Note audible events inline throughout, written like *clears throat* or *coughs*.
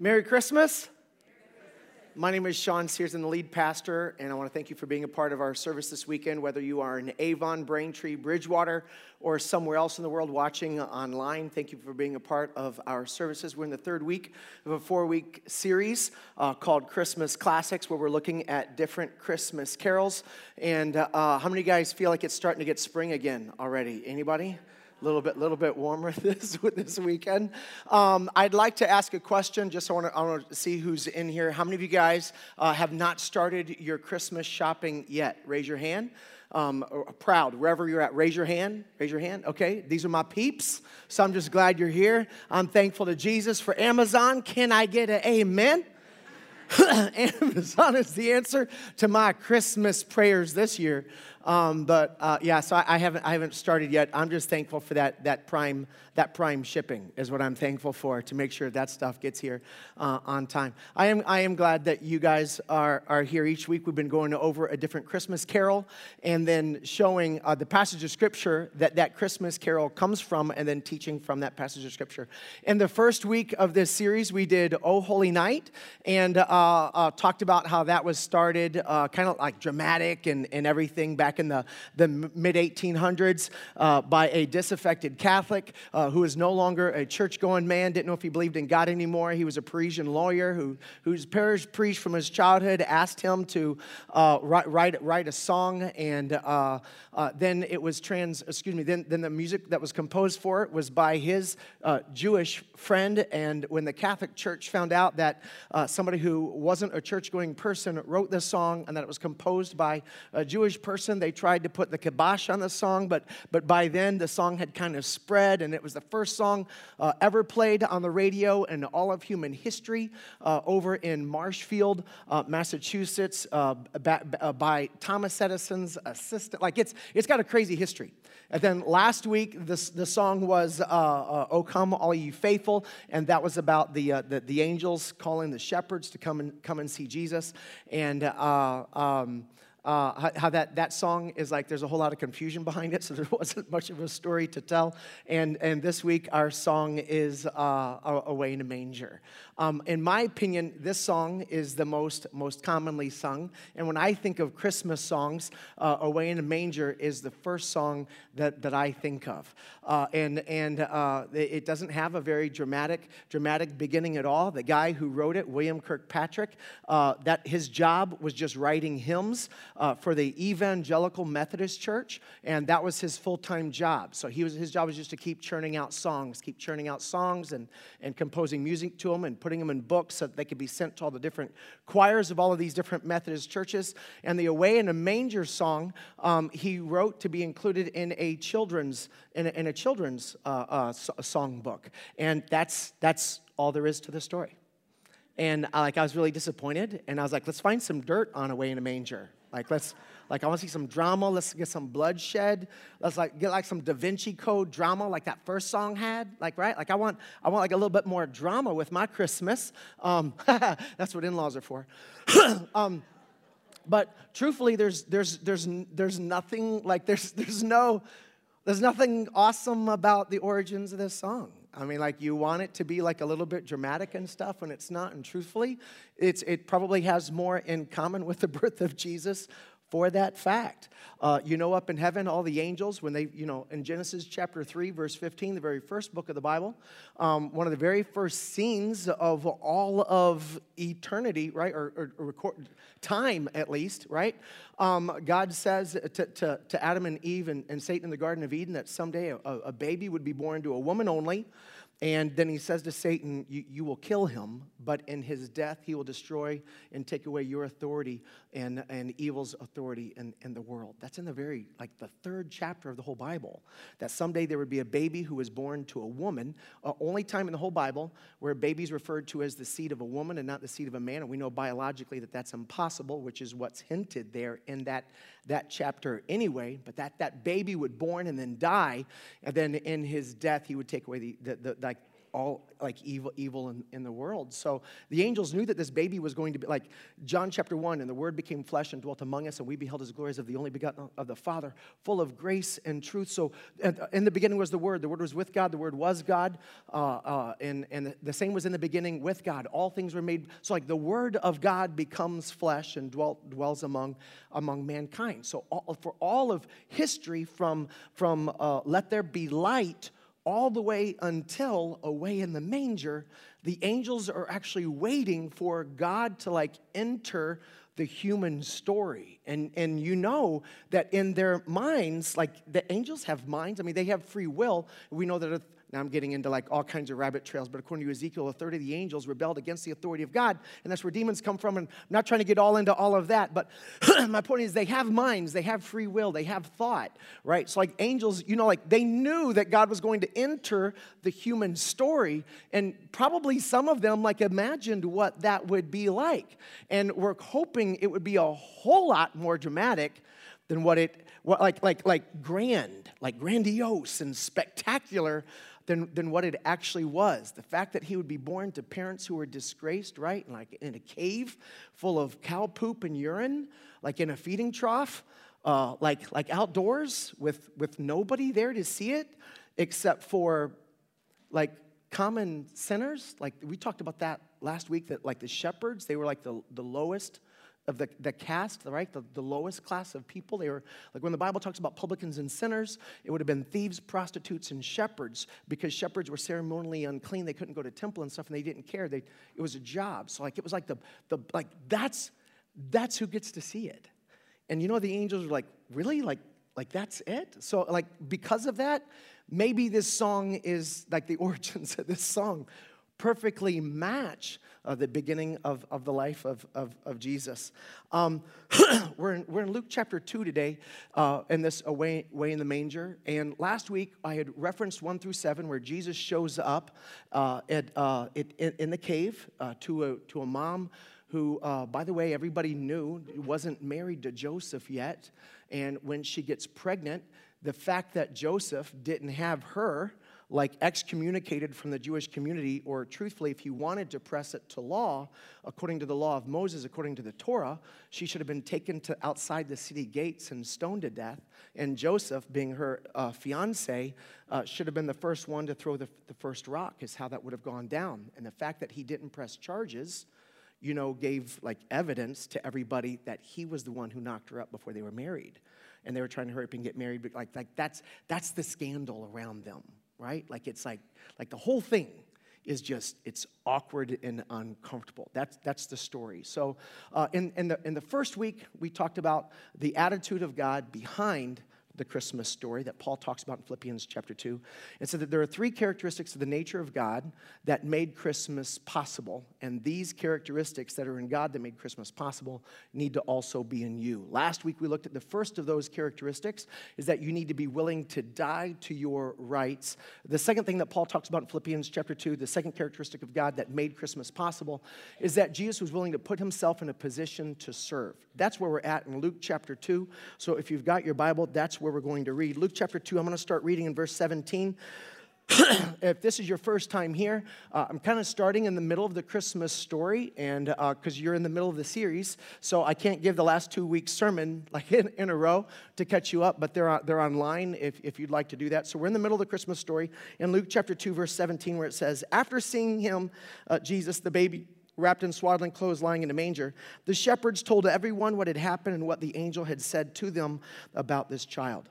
Merry Christmas. My name is Sean Sears, I'm the lead pastor, and I want to thank you for being a part of our service this weekend, whether you are in Avon, Braintree, Bridgewater, or somewhere else in the world watching online. Thank you for being a part of our services. We're in the third week of a four week series uh, called Christmas Classics, where we're looking at different Christmas carols. And uh, how many guys feel like it's starting to get spring again already? Anybody? A little bit, little bit warmer *laughs* this this weekend. Um, I'd like to ask a question. Just I want to, see who's in here. How many of you guys uh, have not started your Christmas shopping yet? Raise your hand. Um, proud wherever you're at. Raise your hand. Raise your hand. Okay, these are my peeps. So I'm just glad you're here. I'm thankful to Jesus for Amazon. Can I get an amen? *laughs* Amazon is the answer to my Christmas prayers this year. Um, but uh, yeah, so I, I, haven't I haven't started yet. I'm just thankful for that that prime that prime shipping is what I'm thankful for to make sure that stuff gets here uh, on time. I am I am glad that you guys are are here each week. We've been going over a different Christmas carol and then showing uh, the passage of scripture that that Christmas carol comes from, and then teaching from that passage of scripture. In the first week of this series, we did "Oh Holy Night" and uh, uh, talked about how that was started, uh, kind of like dramatic and and everything back in the, the mid 1800s uh, by a disaffected Catholic uh, who is no longer a church going man, didn't know if he believed in God anymore. He was a Parisian lawyer who, whose parish priest from his childhood asked him to uh, write, write, write, a song, and uh, uh, then it was trans, excuse me, then, then the music that was composed for it was by his uh, Jewish friend. And when the Catholic Church found out that somebody who wasn't a church going person wrote this song and that it was composed by a Jewish person, they they tried to put the kibosh on the song, but, but by then the song had kind of spread, and it was the first song uh, ever played on the radio in all of human history uh, over in Marshfield, uh, Massachusetts, uh, by, uh, by Thomas Edison's assistant. Like it's, it's got a crazy history. And then last week, this, the song was uh, "O Come All Ye Faithful," and that was about the, the, the angels calling the shepherds to come and come and see Jesus. And um, uh, how, that, that song is like there's a whole lot of confusion behind it, so *laughs* there wasn't much of a story to tell. And, and this week, our song is uh, Away in a Manger. Um, in my opinion, this song is the most, most commonly sung. And when I think of Christmas songs, uh, Away in a Manger is the first song that, that I think of. Uh, and and uh, it doesn't have a very dramatic, dramatic beginning at all. The guy who wrote it, William Kirkpatrick, uh, that his job was just writing hymns uh, for the Evangelical Methodist Church, and that was his full-time job. So he was, his job was just to keep churning out songs, keep churning out songs and, and composing music to them and putting them in books so that they could be sent to all the different choirs of all of these different Methodist churches. And the Away in a Manger song, um, he wrote to be included in a children's, in a, in a children's uh, uh, song book. And that's, that's all there is to the story. And uh, like I was really disappointed, and I was like, let's find some dirt on Away in a Manger. Like, let's, like, I want to see some drama. Let's get some bloodshed. Let's like get like some Da Vinci Code drama, like that first song had. Like, right? Like, I want, I want like a little bit more drama with my Christmas. Um, *laughs* that's what in-laws are for. *coughs* um, but truthfully, there's, there's, there's, there's nothing like there's, there's no, there's nothing awesome about the origins of this song. I mean, like you want it to be like a little bit dramatic and stuff, and it's not. And truthfully, it's, it probably has more in common with the birth of Jesus for that fact. Uh, you know, up in heaven, all the angels, when they, you know, in Genesis chapter 3, verse 15, the very first book of the Bible, um, one of the very first scenes of all of eternity, right, or, or, or record, time at least, right? Um, God says to, to, to, Adam and Eve and, and, Satan in the Garden of Eden that someday a, a baby would be born to a woman only. And then he says to Satan, you, you, will kill him, but in his death he will destroy and take away your authority and, and evil's authority in, in the world. That's in the very, like the third chapter of the whole Bible. That someday there would be a baby who was born to a woman. Uh, only time in the whole Bible where a baby is referred to as the seed of a woman and not the seed of a man. And we know biologically that that's impossible, which is what's hinted there in that, that chapter anyway. But that that baby would born and then die, and then in his death he would take away the, the, the like all like evil evil in, in the world. So the angels knew that this baby was going to be like john chapter 1 and the word became flesh and dwelt among us and we beheld his glories of the only begotten of the father full of grace and truth. So in the beginning was the word. The word was with god. The word was god. Uh, uh, and, and the same was in the beginning with god. All things were made so like the word of god becomes flesh and dwelt, dwells among among mankind. So all, for all of history from from uh, let there be light all the way until away in the manger, the angels are actually waiting for God to like enter the human story. And, and you know that in their minds, like the angels have minds. I mean, they have free will. We know that now I'm getting into like all kinds of rabbit trails, but according to Ezekiel, a third of the angels rebelled against the authority of God, and that's where demons come from. And I'm not trying to get all into all of that, but *clears throat* my point is they have minds, they have free will, they have thought, right? So like angels, you know, like they knew that God was going to enter the human story, and probably some of them like imagined what that would be like, and were hoping it would be a whole lot more dramatic than what it what, like like like grand like grandiose and spectacular than, than what it actually was. The fact that he would be born to parents who were disgraced, right? Like in a cave full of cow poop and urine, like in a feeding trough, uh, like, like outdoors with, with nobody there to see it except for like common sinners. Like we talked about that last week, that like the shepherds, they were like the, the lowest of the, the caste, right? The, the lowest class of people. They were, like when the Bible talks about publicans and sinners, it would have been thieves, prostitutes, and shepherds because shepherds were ceremonially unclean. They couldn't go to temple and stuff and they didn't care. They, it was a job. So, like, it was like the, the like, that's, that's who gets to see it. And you know, the angels were like, really? Like, like that's it? So, like, because of that, maybe this song is like the *laughs* origins of this song perfectly match uh, the beginning of, of the life of, of, of Jesus. Um, *clears throat* we're, in, we're in Luke chapter 2 today uh, in this away, away in the manger. And last week I had referenced 1 through 7 where Jesus shows up uh, at, uh, it, in, in, the cave uh, to, a, to a mom who, uh, by the way, everybody knew wasn't married to Joseph yet. And when she gets pregnant, the fact that Joseph didn't have her like excommunicated from the Jewish community, or truthfully, if he wanted to press it to law, according to the law of Moses, according to the Torah, she should have been taken to outside the city gates and stoned to death. And Joseph, being her uh, fiance, uh, should have been the first one to throw the, the first rock, is how that would have gone down. And the fact that he didn't press charges, you know, gave like evidence to everybody that he was the one who knocked her up before they were married. And they were trying to hurry up and get married, but like, like that's, that's the scandal around them right? Like it's like like the whole thing is just it's awkward and uncomfortable. That's that's the story. So uh, in in the in the first week we talked about the attitude of God behind the Christmas story that Paul talks about in Philippians chapter 2. And said that there are three characteristics of the nature of God that made Christmas possible. And these characteristics that are in God that made Christmas possible need to also be in you. Last week we looked at the first of those characteristics is that you need to be willing to die to your rights. The second thing that Paul talks about in Philippians chapter 2, the second characteristic of God that made Christmas possible, is that Jesus was willing to put himself in a position to serve. That's where we're at in Luke chapter 2. So if you've got your Bible, that's where where we're going to read. Luke chapter 2, I'm going to start reading in verse 17. *clears throat* if this is your first time here, uh, I'm kind of starting in the middle of the Christmas story, and because uh, you're in the middle of the series, so I can't give the last two weeks' sermon *laughs* like in, in a row to catch you up, but they're, they're online if, if you'd like to do that. So we're in the middle of the Christmas story in Luke chapter 2, verse 17, where it says, After seeing him, uh, Jesus, the baby, wrapped in swaddling clothes, lying in a manger. The shepherds told everyone what had happened and what the angel had said to them about this child.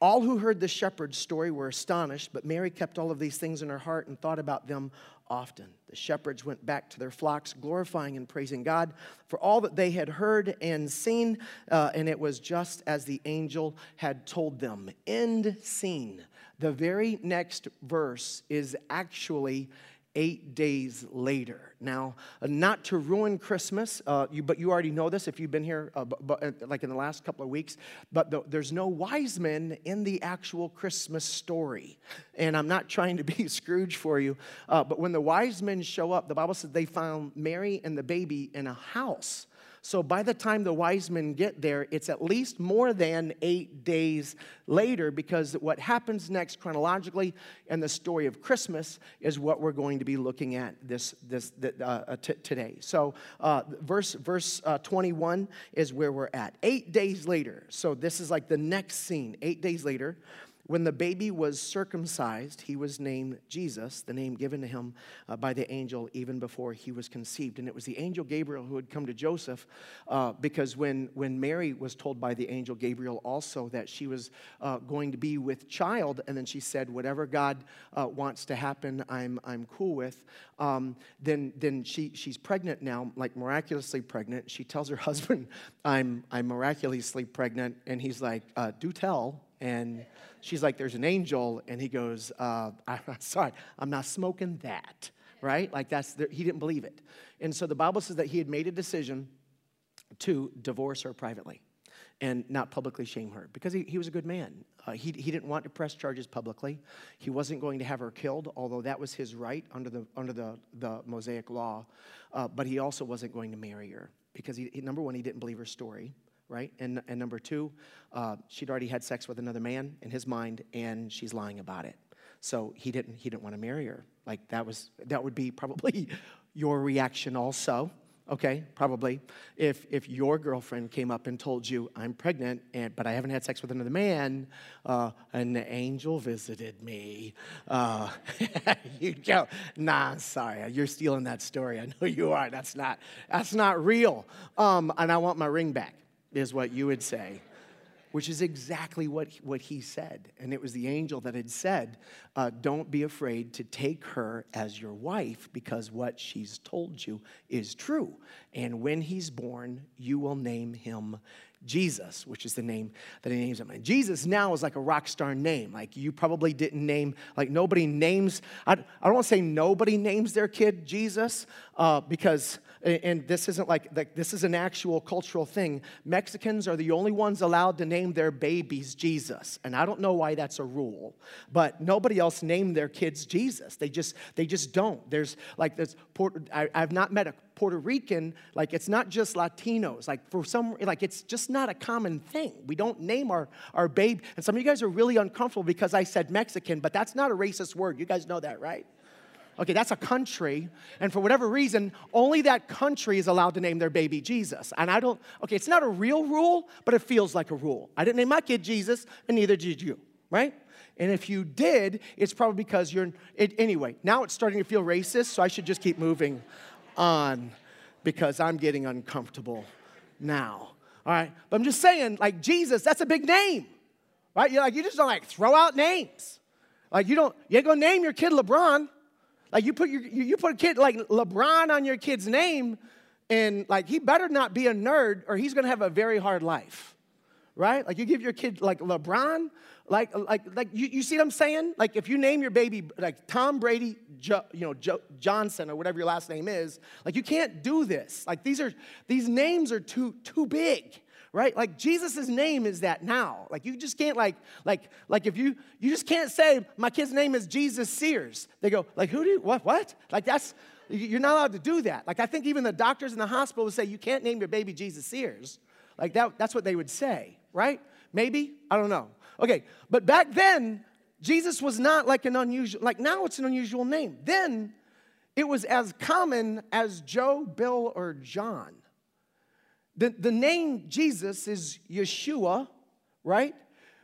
All who heard the shepherd's story were astonished, but Mary kept all of these things in her heart and thought about them often. The shepherds went back to their flocks, glorifying and praising God for all that they had heard and seen, uh, and it was just as the angel had told them. End scene. The very next verse is actually eight days later. Now, uh, not to ruin Christmas, uh, you, but you already know this if you've been here, uh, but, uh, like in the last couple of weeks, but the, there's no wise men in the actual Christmas story. And I'm not trying to be *laughs* Scrooge for you, uh, but when the wise men show up, the Bible says they found Mary and the baby in a house. So by the time the wise men get there, it's at least more than eight days later because what happens next chronologically in the story of Christmas is what we're going to be looking at this, this uh, uh, t- today. So uh, verse, verse uh, 21 is where we're at. Eight days later, so this is like the next scene. Eight days later, when the baby was circumcised, he was named Jesus, the name given to him uh, by the angel even before he was conceived. And it was the angel Gabriel who had come to Joseph uh, because when, when Mary was told by the angel Gabriel also that she was uh, going to be with child, and then she said, Whatever God uh, wants to happen, I'm, I'm cool with, um, then, then she, she's pregnant now, like miraculously pregnant. She tells her *laughs* husband, I'm, I'm miraculously pregnant. And he's like, uh, Do tell. And she's like, There's an angel. And he goes, uh, *laughs* I'm sorry, I'm not smoking that, right? Like, that's, the, he didn't believe it. And so the Bible says that he had made a decision to divorce her privately and not publicly shame her because he, he was a good man. Uh, he, he didn't want to press charges publicly. He wasn't going to have her killed, although that was his right under the, under the, the Mosaic law. Uh, but he also wasn't going to marry her because, he, he, number one, he didn't believe her story right? And, and number two, uh, she'd already had sex with another man in his mind, and she's lying about it. So he didn't, he didn't want to marry her. Like that was, that would be probably *laughs* your reaction also, okay? Probably. If, if your girlfriend came up and told you, I'm pregnant, and, but I haven't had sex with another man, uh, an angel visited me, uh, *laughs* you go, nah, sorry, you're stealing that story. I know you are. That's not, that's not real. Um, and I want my ring back is what you would say, which is exactly what, what he said. And it was the angel that had said, uh, Don't be afraid to take her as your wife because what she's told you is true. And when he's born, you will name him Jesus, which is the name that he names him. And Jesus now is like a rock star name. Like you probably didn't name, like nobody names, I, I don't want to say nobody names their kid Jesus uh, because and this isn't like, like this is an actual cultural thing. Mexicans are the only ones allowed to name their babies Jesus. And I don't know why that's a rule, but nobody else named their kids Jesus. They just they just don't. There's like this I, I've not met a Puerto Rican, like it's not just Latinos. Like for some, like it's just not a common thing. We don't name our, our babe. And some of you guys are really uncomfortable because I said Mexican, but that's not a racist word. You guys know that, right? Okay, that's a country, and for whatever reason, only that country is allowed to name their baby Jesus. And I don't, okay, it's not a real rule, but it feels like a rule. I didn't name my kid Jesus, and neither did you, right? And if you did, it's probably because you're, it, anyway, now it's starting to feel racist, so I should just keep moving on because I'm getting uncomfortable now. All right, but I'm just saying, like Jesus, that's a big name, right? You're like, you just don't like throw out names. Like you don't, you ain't gonna name your kid LeBron. Like you put your you put a kid like LeBron on your kid's name, and like he better not be a nerd or he's gonna have a very hard life. Right? Like you give your kid like LeBron, like like like you, you see what I'm saying? Like if you name your baby like Tom Brady, jo, you know jo, Johnson or whatever your last name is, like you can't do this. Like these are these names are too too big right? Like Jesus' name is that now. Like you just can't like, like, like if you you just can't say my kid's name is Jesus Sears. They go, like, who do you, what, what? Like that's you're not allowed to do that. Like I think even the doctors in the hospital would say you can't name your baby Jesus Sears. Like that, that's what they would say, right? Maybe? I don't know. Okay, but back then, Jesus was not like an unusual, like now it's an unusual name. Then it was as common as Joe, Bill, or John. The, the name Jesus is Yeshua, right?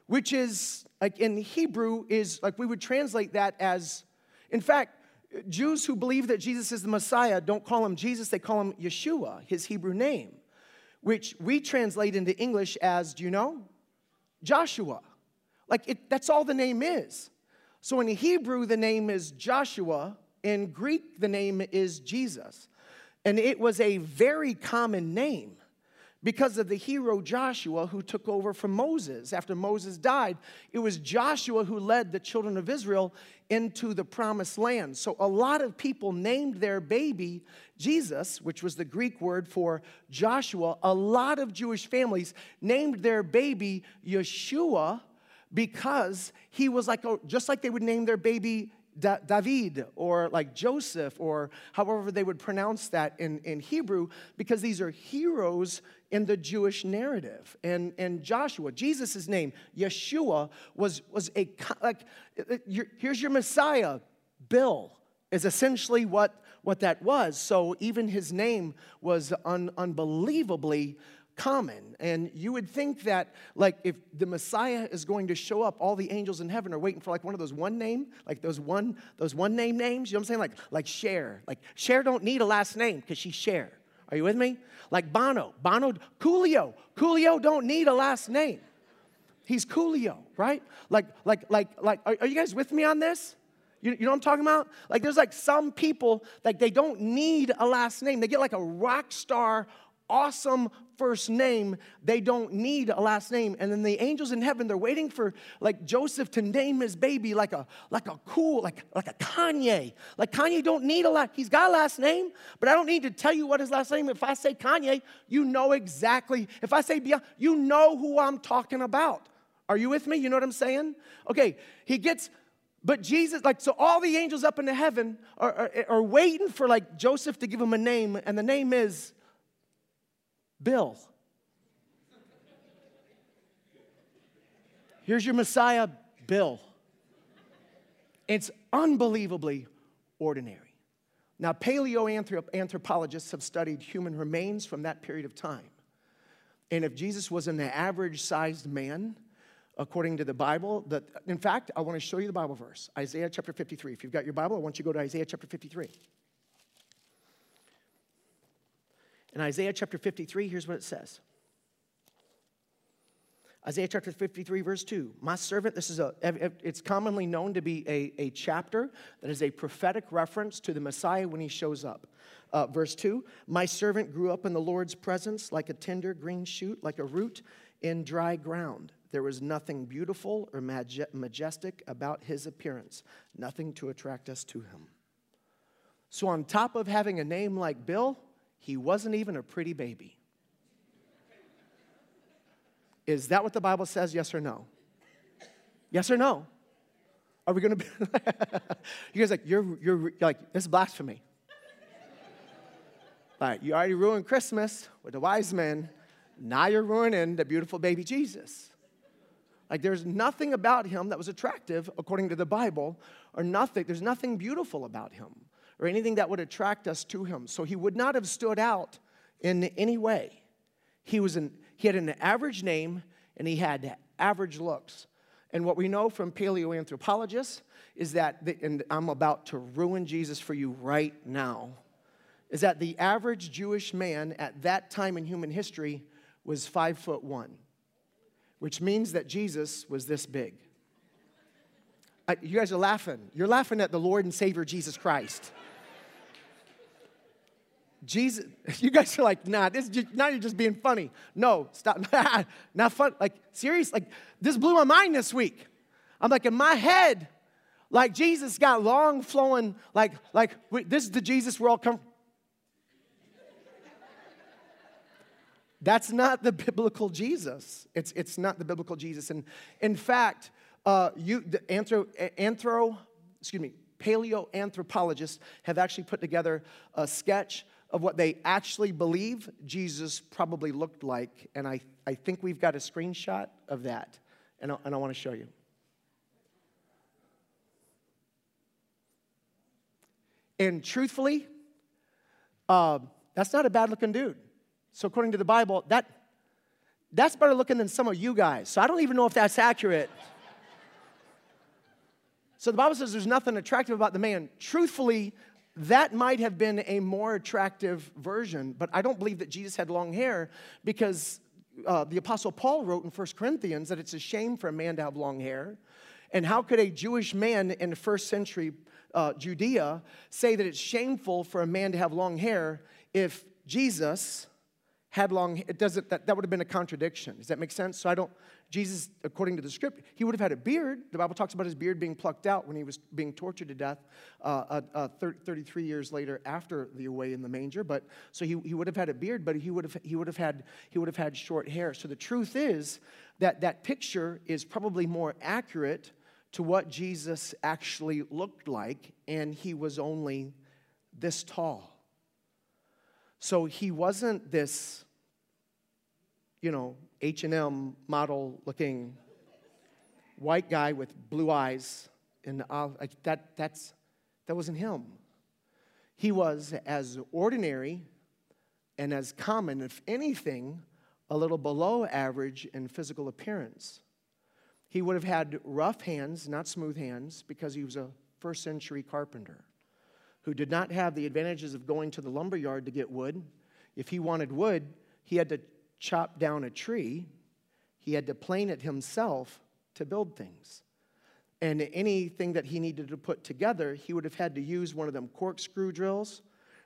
Which is, like in Hebrew, is like we would translate that as, in fact, Jews who believe that Jesus is the Messiah don't call him Jesus, they call him Yeshua, his Hebrew name, which we translate into English as, do you know? Joshua. Like it, that's all the name is. So in Hebrew, the name is Joshua. In Greek, the name is Jesus. And it was a very common name because of the hero Joshua who took over from Moses after Moses died. It was Joshua who led the children of Israel into the promised land. So a lot of people named their baby Jesus, which was the Greek word for Joshua. A lot of Jewish families named their baby Yeshua because he was like, a, just like they would name their baby da- David or like Joseph or however they would pronounce that in, in Hebrew because these are heroes in the Jewish narrative. And, and Joshua, Jesus' name, Yeshua, was, was a, like, here's your Messiah, Bill, is essentially what, what that was. So even his name was un, unbelievably common. And you would think that, like, if the Messiah is going to show up, all the angels in heaven are waiting for like one of those one name, like those one those one name names. You know what I'm saying? Like like Cher. Like Cher don't need a last name because she's Cher. Are you with me? Like Bono, Bono, Coolio, Coolio don't need a last name. He's Coolio, right? Like like like like. Are, are you guys with me on this? You, you know what I'm talking about? Like, there's like some people, like, they don't need a last name. They get like a rock star awesome first name, they don't need a last name. And then the angels in heaven, they're waiting for like Joseph to name his baby like a like a cool, like, like a Kanye. Like Kanye don't need a last, he's got a last name, but I don't need to tell you what his last name. If I say Kanye, you know exactly. If I say Beyonce, you know who I'm talking about. Are you with me? You know what I'm saying? Okay, he gets but Jesus, like, so all the angels up in the heaven are, are, are, waiting for like Joseph to give him a name, and the name is Bill. Here's your Messiah, Bill. It's unbelievably ordinary. Now, paleoanthropologists have studied human remains from that period of time. And if Jesus was an average sized man, according to the Bible, that in fact, I want to show you the Bible verse Isaiah chapter 53. If you've got your Bible, I want you to go to Isaiah chapter 53. In Isaiah chapter 53, here's what it says. Isaiah chapter 53, verse 2. My servant, this is a, it's commonly known to be a, a chapter that is a prophetic reference to the Messiah when he shows up. Uh, verse 2 My servant grew up in the Lord's presence like a tender green shoot, like a root in dry ground. There was nothing beautiful or majestic about his appearance, nothing to attract us to him. So, on top of having a name like Bill, he wasn't even a pretty baby. Is that what the Bible says, yes or no? Yes or no? Are we to be *laughs* You guys like you're you're like this is blasphemy. Like you already ruined Christmas with the wise men. Now you're ruining the beautiful baby Jesus. Like there's nothing about him that was attractive according to the Bible, or nothing, there's nothing beautiful about him or anything that would attract us to him. So he would not have stood out in any way. He, was an, he had an average name and he had average looks. And what we know from paleoanthropologists is that, the, and I'm about to ruin Jesus for you right now, is that the average Jewish man at that time in human history was five foot one, which means that Jesus was this big. I, you guys are laughing. You're laughing at the Lord and Savior Jesus Christ. Jesus, *laughs* you guys are like, nah, this just, now you're just being funny. No, stop. *laughs* Not fun. Like, serious. Like, this blew my mind this week. I'm like, in my head, like Jesus got long flowing, like, like this is the Jesus we're all come. That's not the biblical Jesus. It's, it's not the biblical Jesus. And in fact, uh, you, the anthro, anthro, excuse me, paleoanthropologists have actually put together a sketch of what they actually believe Jesus probably looked like. And I, I think we've got a screenshot of that. And I, and I want to show you. And truthfully, uh, that's not a bad looking dude. So, according to the Bible, that, that's better looking than some of you guys. So, I don't even know if that's accurate. So, the Bible says there's nothing attractive about the man. Truthfully, that might have been a more attractive version, but I don't believe that Jesus had long hair because uh, the Apostle Paul wrote in 1 Corinthians that it's a shame for a man to have long hair. And how could a Jewish man in first century uh, Judea say that it's shameful for a man to have long hair if Jesus had long it doesn't that, that would have been a contradiction does that make sense so i don't Jesus, according to the script, he would have had a beard. The Bible talks about his beard being plucked out when he was being tortured to death uh, uh, uh 33 years later after the away in the manger. But so he, he would have had a beard, but he would have, he would have, had, he would have had short hair. So the truth is that that picture is probably more accurate to what Jesus actually looked like, and he was only this tall. So he wasn't this, you know, H&M model looking white guy with blue eyes and uh, that that's that wasn't him. He was as ordinary and as common, if anything, a little below average in physical appearance. He would have had rough hands, not smooth hands, because he was a first century carpenter who did not have the advantages of going to the lumber yard to get wood. If he wanted wood, he had to chop down a tree, he had to plane it himself to build things. And anything that he needed to put together, he would have had to use one of them corkscrew drills.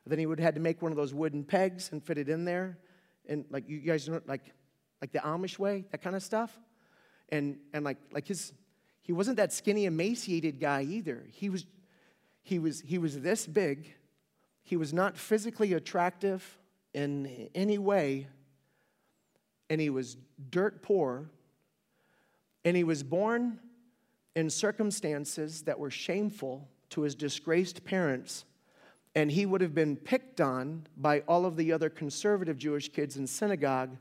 Then he would have had to make one of those wooden pegs and fit it in there. And like you guys know, like, like the Amish way, that kind of stuff and, and like, like his, he wasn't that skinny, emaciated guy either. He was, he, was, he was this big. He was not physically attractive in any way. And he was dirt poor. And he was born in circumstances that were shameful to his disgraced parents. And he would have been picked on by all of the other conservative Jewish kids in synagogue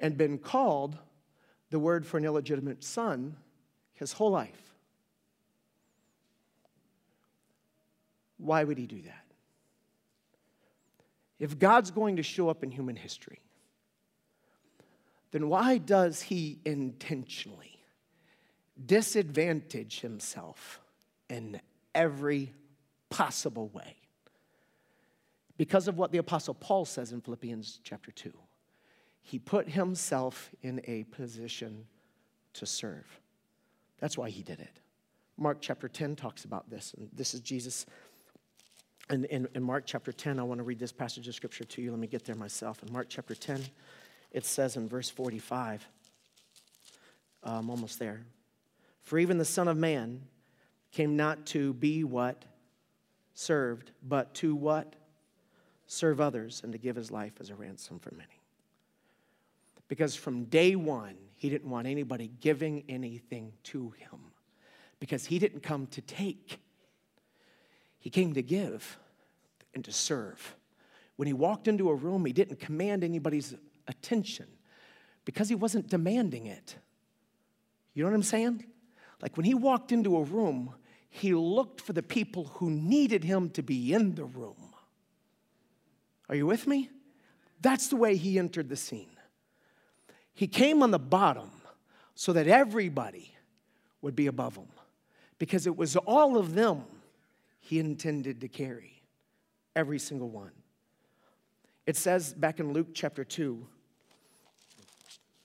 and been called the word for an illegitimate son his whole life. Why would he do that? If God's going to show up in human history, then why does he intentionally disadvantage himself in every possible way? Because of what the Apostle Paul says in Philippians chapter 2 he put himself in a position to serve. That's why he did it. Mark chapter 10 talks about this, and this is Jesus. And in, in Mark chapter 10, I want to read this passage of scripture to you. Let me get there myself. In Mark chapter 10, it says in verse 45, uh, I'm almost there. For even the Son of Man came not to be what? Served, but to what? Serve others and to give his life as a ransom for many. Because from day one, he didn't want anybody giving anything to him because he didn't come to take, he came to give and to serve. When he walked into a room, he didn't command anybody's attention because he wasn't demanding it. You know what I'm saying? Like when he walked into a room, he looked for the people who needed him to be in the room. Are you with me? That's the way he entered the scene. He came on the bottom so that everybody would be above him because it was all of them he intended to carry, every single one. It says back in Luke chapter 2,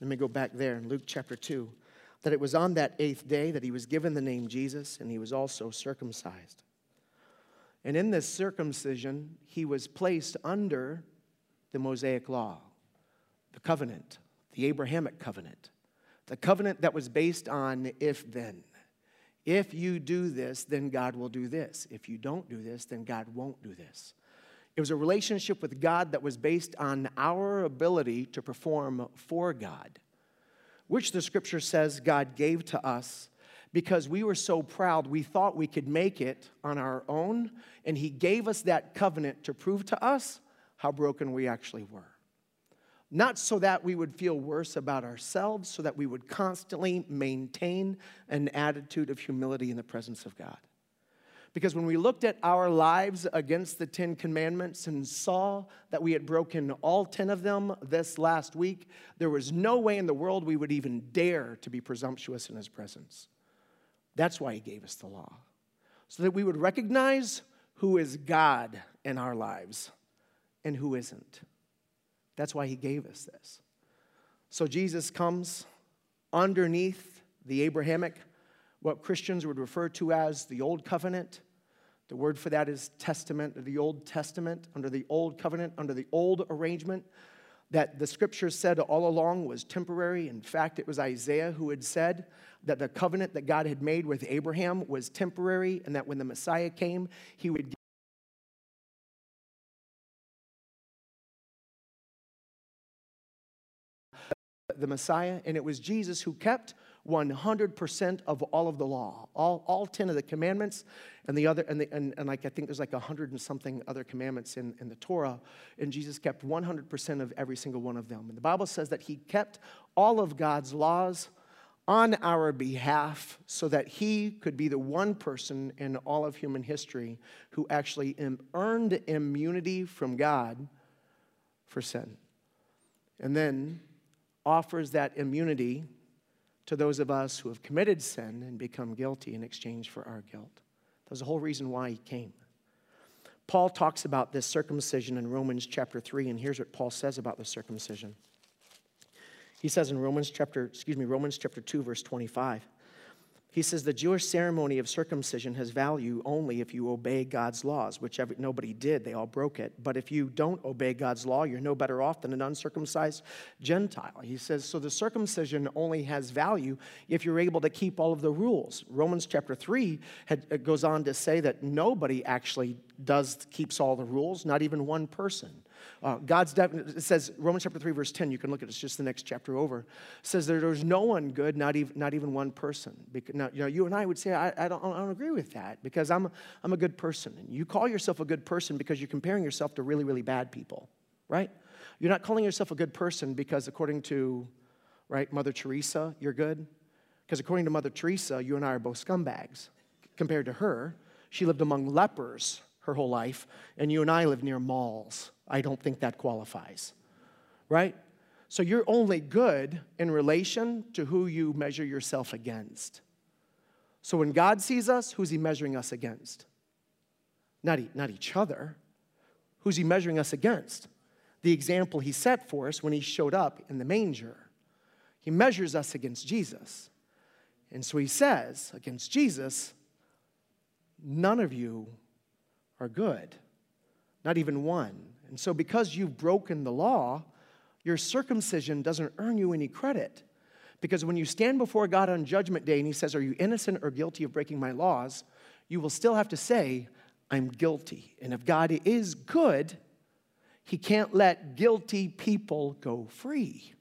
let me go back there in Luke chapter 2, that it was on that eighth day that he was given the name Jesus and he was also circumcised. And in this circumcision, he was placed under the Mosaic law, the covenant the Abrahamic covenant, the covenant that was based on if then. If you do this, then God will do this. If you don't do this, then God won't do this. It was a relationship with God that was based on our ability to perform for God, which the scripture says God gave to us because we were so proud we thought we could make it on our own, and He gave us that covenant to prove to us how broken we actually were not so that we would feel worse about ourselves, so that we would constantly maintain an attitude of humility in the presence of God. Because when we looked at our lives against the Ten Commandments and saw that we had broken all 10 of them this last week, there was no way in the world we would even dare to be presumptuous in His presence. That's why He gave us the law, so that we would recognize who is God in our lives and who isn't. That's why he gave us this. So Jesus comes underneath the Abrahamic, what Christians would refer to as the Old Covenant. The word for that is testament, the Old Testament, under the Old Covenant, under the old arrangement that the scriptures said all along was temporary. In fact, it was Isaiah who had said that the covenant that God had made with Abraham was temporary and that when the Messiah came, he would the Messiah, and it was Jesus who kept 100% of all of the law, all, all 10 of the commandments, and the other, and, the, and, and like I think there's like 100 and something other commandments in, in the Torah, and Jesus kept 100% of every single one of them. And the Bible says that he kept all of God's laws on our behalf so that he could be the one person in all of human history who actually earned immunity from God for sin. And then offers that immunity to those of us who have committed sin and become guilty in exchange for our guilt. That's the whole reason why he came. Paul talks about this circumcision in Romans chapter 3, and here's what Paul says about the circumcision. He says in Romans chapter, excuse me, Romans chapter 2, verse 25. He says the Jewish ceremony of circumcision has value only if you obey God's laws, which nobody did. They all broke it. But if you don't obey God's law, you're no better off than an uncircumcised Gentile. He says, so the circumcision only has value if you're able to keep all of the rules. Romans chapter 3 had, goes on to say that nobody actually does keeps all the rules, not even one person. Uh, God's definition, it says, Romans chapter 3, verse 10, you can look at it, it's just the next chapter over, says that there's no one good, not even, not even one person. Because, now, you know, you and I would say, I, I, don't, I don't agree with that because I'm, I'm a good person. And you call yourself a good person because you're comparing yourself to really, really bad people, right? You're not calling yourself a good person because according to, right, Mother Teresa, you're good. Because according to Mother Teresa, you and I are both scumbags. Compared to her, she lived among lepers her whole life, and you and I live near malls. I don't think that qualifies, right? So you're only good in relation to who you measure yourself against. So when God sees us, who's He measuring us against? Not, not each other. Who's He measuring us against? The example He set for us when He showed up in the manger. He measures us against Jesus. And so He says, against Jesus, none of you are good, not even one. And so, because you've broken the law, your circumcision doesn't earn you any credit. Because when you stand before God on Judgment Day and He says, Are you innocent or guilty of breaking my laws? you will still have to say, I'm guilty. And if God is good, He can't let guilty people go free.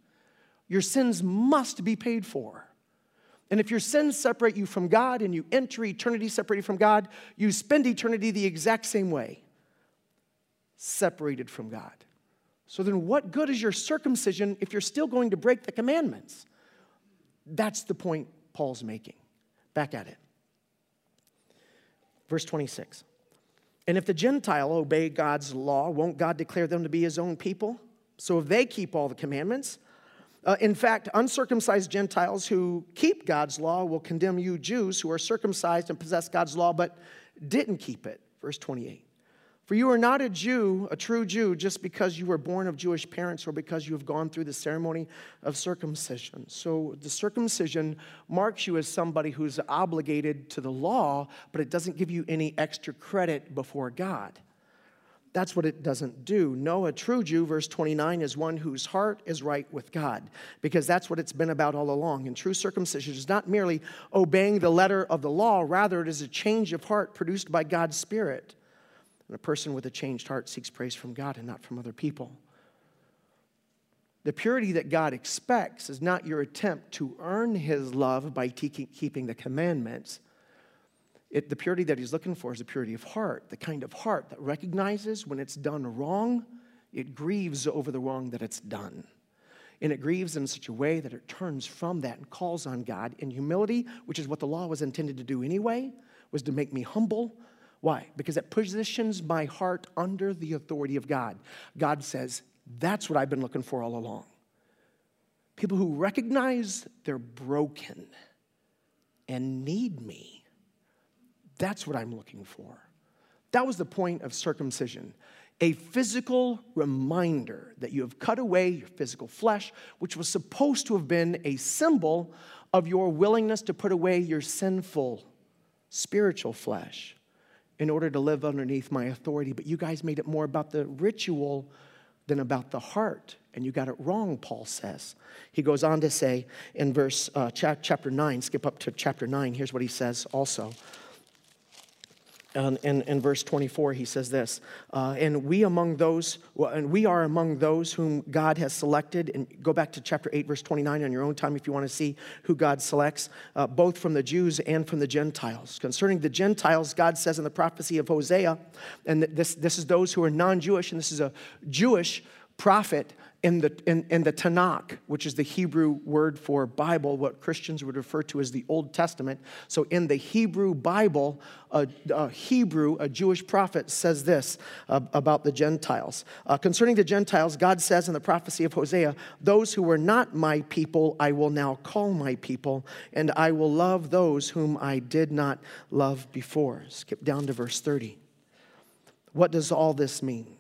Your sins must be paid for. And if your sins separate you from God and you enter eternity separated from God, you spend eternity the exact same way, separated from God. So then, what good is your circumcision if you're still going to break the commandments? That's the point Paul's making. Back at it. Verse 26. And if the Gentile obey God's law, won't God declare them to be his own people? So if they keep all the commandments, uh, in fact, uncircumcised Gentiles who keep God's law will condemn you Jews who are circumcised and possess God's law but didn't keep it. Verse 28. For you are not a Jew, a true Jew, just because you were born of Jewish parents or because you have gone through the ceremony of circumcision. So the circumcision marks you as somebody who's obligated to the law, but it doesn't give you any extra credit before God. That's what it doesn't do. No, a true Jew, verse 29, is one whose heart is right with God, because that's what it's been about all along. And true circumcision is not merely obeying the letter of the law, rather, it is a change of heart produced by God's Spirit. And a person with a changed heart seeks praise from God and not from other people. The purity that God expects is not your attempt to earn his love by keeping the commandments it, the purity that he's looking for is a purity of heart, the kind of heart that recognizes when it's done wrong, it grieves over the wrong that it's done. And it grieves in such a way that it turns from that and calls on God in humility, which is what the law was intended to do anyway, was to make me humble. Why? Because it positions my heart under the authority of God. God says, That's what I've been looking for all along. People who recognize they're broken and need me that's what I'm looking for. That was the point of circumcision a physical reminder that you have cut away your physical flesh, which was supposed to have been a symbol of your willingness to put away your sinful spiritual flesh in order to live underneath my authority. But you guys made it more about the ritual than about the heart. And you got it wrong, Paul says. He goes on to say in verse uh, chapter 9, skip up to chapter 9, here's what he says also. And in, in verse 24, he says this, uh, and we among those, and we are among those whom God has selected. And go back to chapter 8, verse 29 on your own time if you want to see who God selects, uh, both from the Jews and from the Gentiles. Concerning the Gentiles, God says in the prophecy of Hosea, and this, this is those who are non Jewish, and this is a Jewish prophet in the, in, in, the Tanakh, which is the Hebrew word for Bible, what Christians would refer to as the Old Testament. So, in the Hebrew Bible, a, a Hebrew, a Jewish prophet, says this uh, about the Gentiles. Uh, concerning the Gentiles, God says in the prophecy of Hosea, Those who were not my people, I will now call my people, and I will love those whom I did not love before. Skip down to verse 30. What does all this mean?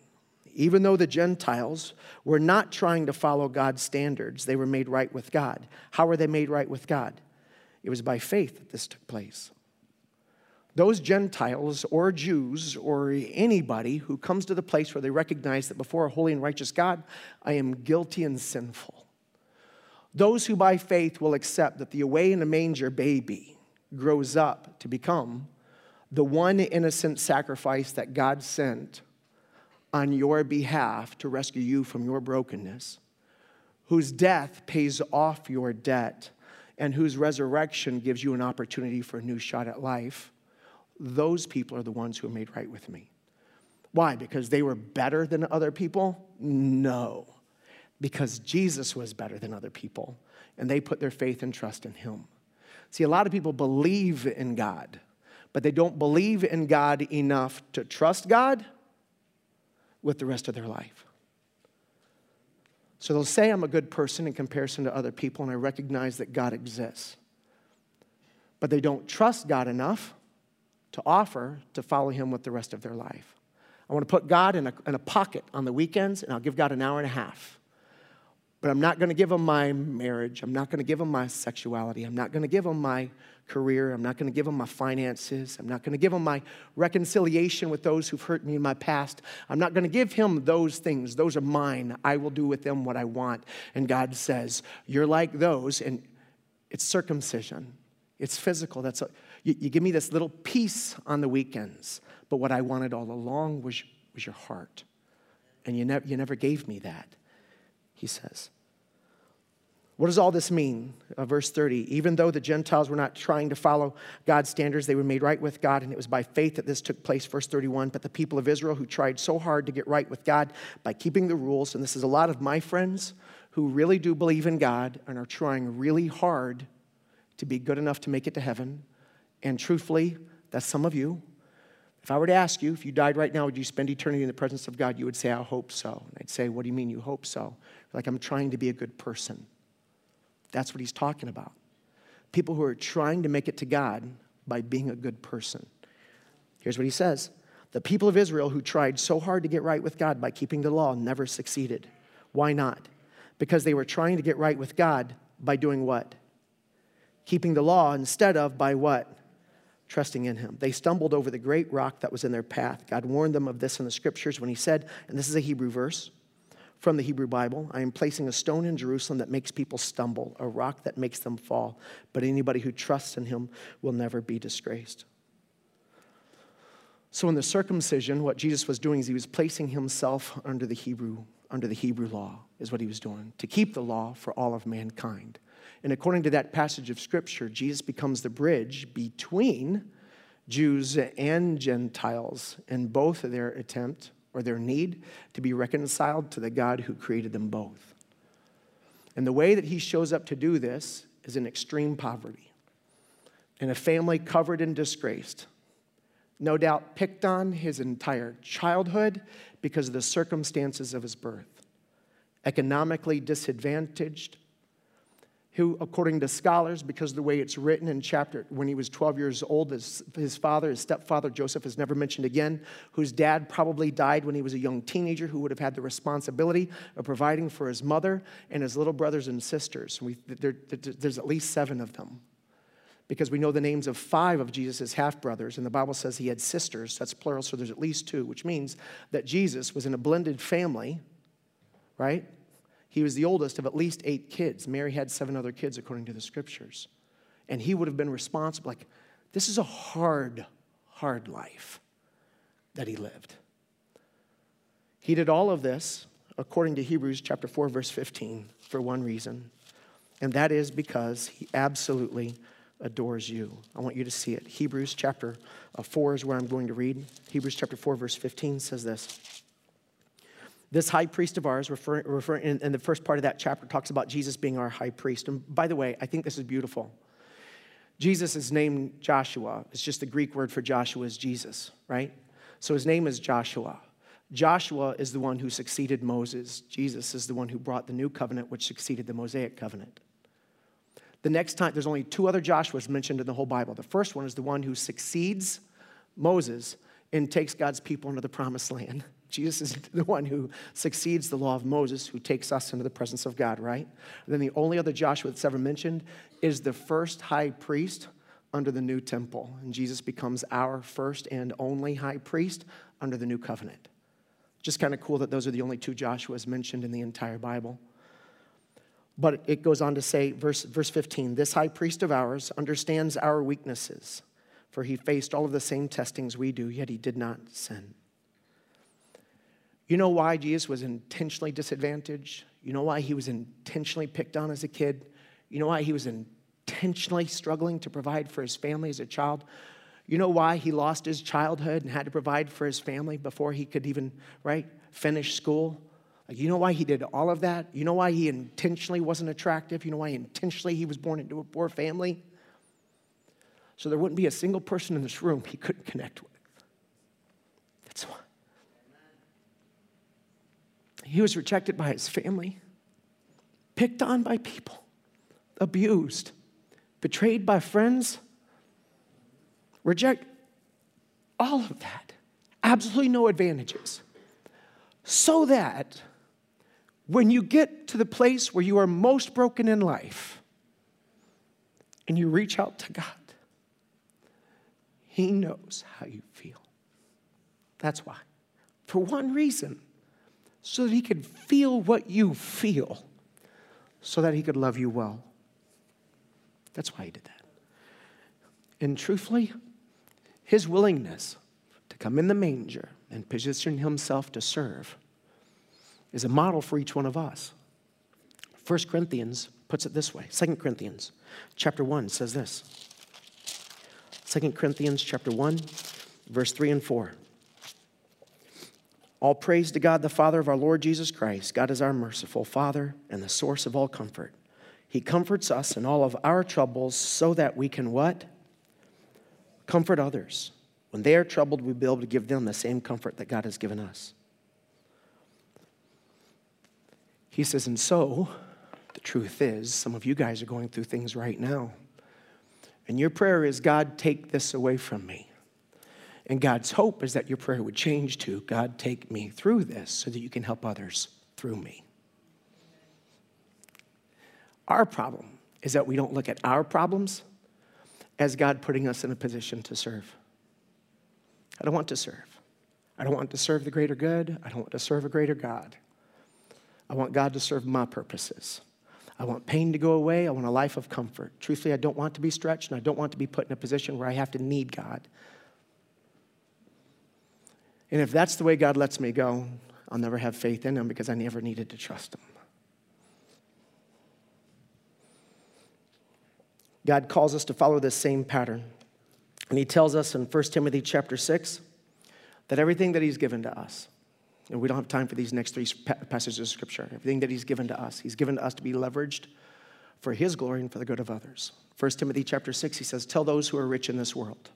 Even though the Gentiles were not trying to follow God's standards, they were made right with God. How were they made right with God? It was by faith that this took place. Those Gentiles or Jews or anybody who comes to the place where they recognize that before a holy and righteous God, I am guilty and sinful. Those who by faith will accept that the away in a manger baby grows up to become the one innocent sacrifice that God sent on your behalf to rescue you from your brokenness, whose death pays off your debt, and whose resurrection gives you an opportunity for a new shot at life, those people are the ones who are made right with me. Why? Because they were better than other people? No. Because Jesus was better than other people, and they put their faith and trust in Him. See, a lot of people believe in God, but they don't believe in God enough to trust God with the rest of their life. So they'll say I'm a good person in comparison to other people, and I recognize that God exists. But they don't trust God enough to offer to follow Him with the rest of their life. I want to put God in a, in a pocket on the weekends, and I'll give God an hour and a half. But I'm not going to give Him my marriage. I'm not going to give Him my sexuality. I'm not going to give Him my career. I'm not going to give them my finances. I'm not going to give them my reconciliation with those who've hurt me in my past. I'm not going to give him those things. Those are mine. I will do with them what I want. And God says, You're like those. And it's circumcision, it's physical. That's a, you, you give me this little piece on the weekends. But what I wanted all along was, was your heart. And you, ne- you never gave me that, he says. What does all this mean? Uh, verse 30 Even though the Gentiles were not trying to follow God's standards, they were made right with God, and it was by faith that this took place. Verse 31 But the people of Israel who tried so hard to get right with God by keeping the rules, and this is a lot of my friends who really do believe in God and are trying really hard to be good enough to make it to heaven. And truthfully, that's some of you. If I were to ask you, if you died right now, would you spend eternity in the presence of God? You would say, I hope so. And I'd say, What do you mean you hope so? Like, I'm trying to be a good person. That's what he's talking about. People who are trying to make it to God by being a good person. Here's what he says The people of Israel who tried so hard to get right with God by keeping the law never succeeded. Why not? Because they were trying to get right with God by doing what? Keeping the law instead of by what? Trusting in Him. They stumbled over the great rock that was in their path. God warned them of this in the scriptures when He said, and this is a Hebrew verse from the Hebrew Bible. I am placing a stone in Jerusalem that makes people stumble, a rock that makes them fall. But anybody who trusts in him will never be disgraced. So in the circumcision, what Jesus was doing is he was placing himself under the Hebrew, under the Hebrew law, is what he was doing, to keep the law for all of mankind. And according to that passage of scripture, Jesus becomes the bridge between Jews and Gentiles in both of their attempt or their need to be reconciled to the God who created them both. And the way that he shows up to do this is in extreme poverty, in a family covered in disgrace, no doubt picked on his entire childhood because of the circumstances of his birth, economically disadvantaged, who, according to scholars, because of the way it's written in chapter, when he was 12 years old, his, his father, his stepfather, Joseph, is never mentioned again, whose dad probably died when he was a young teenager, who would have had the responsibility of providing for his mother and his little brothers and sisters. We, there, there's at least seven of them. Because we know the names of five of Jesus' half brothers, and the Bible says he had sisters, that's plural, so there's at least two, which means that Jesus was in a blended family, right? He was the oldest of at least eight kids. Mary had seven other kids, according to the scriptures. And he would have been responsible. Like, this is a hard, hard life. that he lived. He did all of this, according to Hebrews chapter 4, verse 15, for one reason, and that is because he absolutely adores you. I want you to see it. Hebrews chapter uh, 4 is where I'm going to read. Hebrews chapter 4, verse 15 says this. This high priest of ours, referring, in, in the first part of that chapter, talks about Jesus being our high priest. And by the way, I think this is beautiful. Jesus is named Joshua. It's just the Greek word for Joshua is Jesus, right? So his name is Joshua. Joshua is the one who succeeded Moses. Jesus is the one who brought the new covenant, which succeeded the Mosaic covenant. The next time, there's only two other Joshuas mentioned in the whole Bible. The first one is the one who succeeds Moses and takes God's people into the promised land. *laughs* Jesus is *laughs* the one who succeeds the law of Moses, who takes us into the presence of God, right? And then the only other Joshua that's ever mentioned is the first high priest under the new temple. And Jesus becomes our first and only high priest under the new covenant. Just kind of cool that those are the only two Joshuas mentioned in the entire Bible. But it goes on to say, verse, verse 15, this high priest of ours understands our weaknesses, for he faced all of the same testings we do, yet he did not sin. You know why Jesus was intentionally disadvantaged? You know why he was intentionally picked on as a kid? You know why he was intentionally struggling to provide for his family as a child? You know why he lost his childhood and had to provide for his family before he could even, right, finish school? Like, you know why he did all of that? You know why he intentionally wasn't attractive? You know why intentionally he was born into a poor family? So there wouldn't be a single person in this room he couldn't connect with. That's why. He was rejected by his family, picked on by people, abused, betrayed by friends, reject all of that. Absolutely no advantages. So that when you get to the place where you are most broken in life and you reach out to God, He knows how you feel. That's why. For one reason, so that He could feel what you feel, so that He could love you well. That's why He did that. And truthfully, his willingness to come in the manger and position himself to serve is a model for each one of us. 1 Corinthians puts it this way. 2 Corinthians chapter 1 says this. 2 Corinthians chapter 1 verse 3 and 4. All praise to God the Father of our Lord Jesus Christ. God is our merciful Father and the source of all comfort. He comforts us in all of our troubles so that we can what? Comfort others. When they are troubled, we'll be able to give them the same comfort that God has given us. He says, and so, the truth is, some of you guys are going through things right now. And your prayer is, God, take this away from me. And God's hope is that your prayer would change to, God, take me through this so that you can help others through me. Our problem is that we don't look at our problems as God putting us in a position to serve. I don't want to serve. I don't want to serve the greater good. I don't want to serve a greater God. I want God to serve my purposes. I want pain to go away. I want a life of comfort. Truthfully, I don't want to be stretched and I don't want to be put in a position where I have to need God. And if that's the way God lets me go, I'll never have faith in Him because I never needed to trust Him. God calls us to follow this same pattern. And he tells us in 1 Timothy chapter 6 that everything that he's given to us, and we don't have time for these next three passages of scripture, everything that he's given to us, he's given to us to be leveraged for his glory and for the good of others. 1 Timothy chapter 6, he says, Tell those who are rich in this world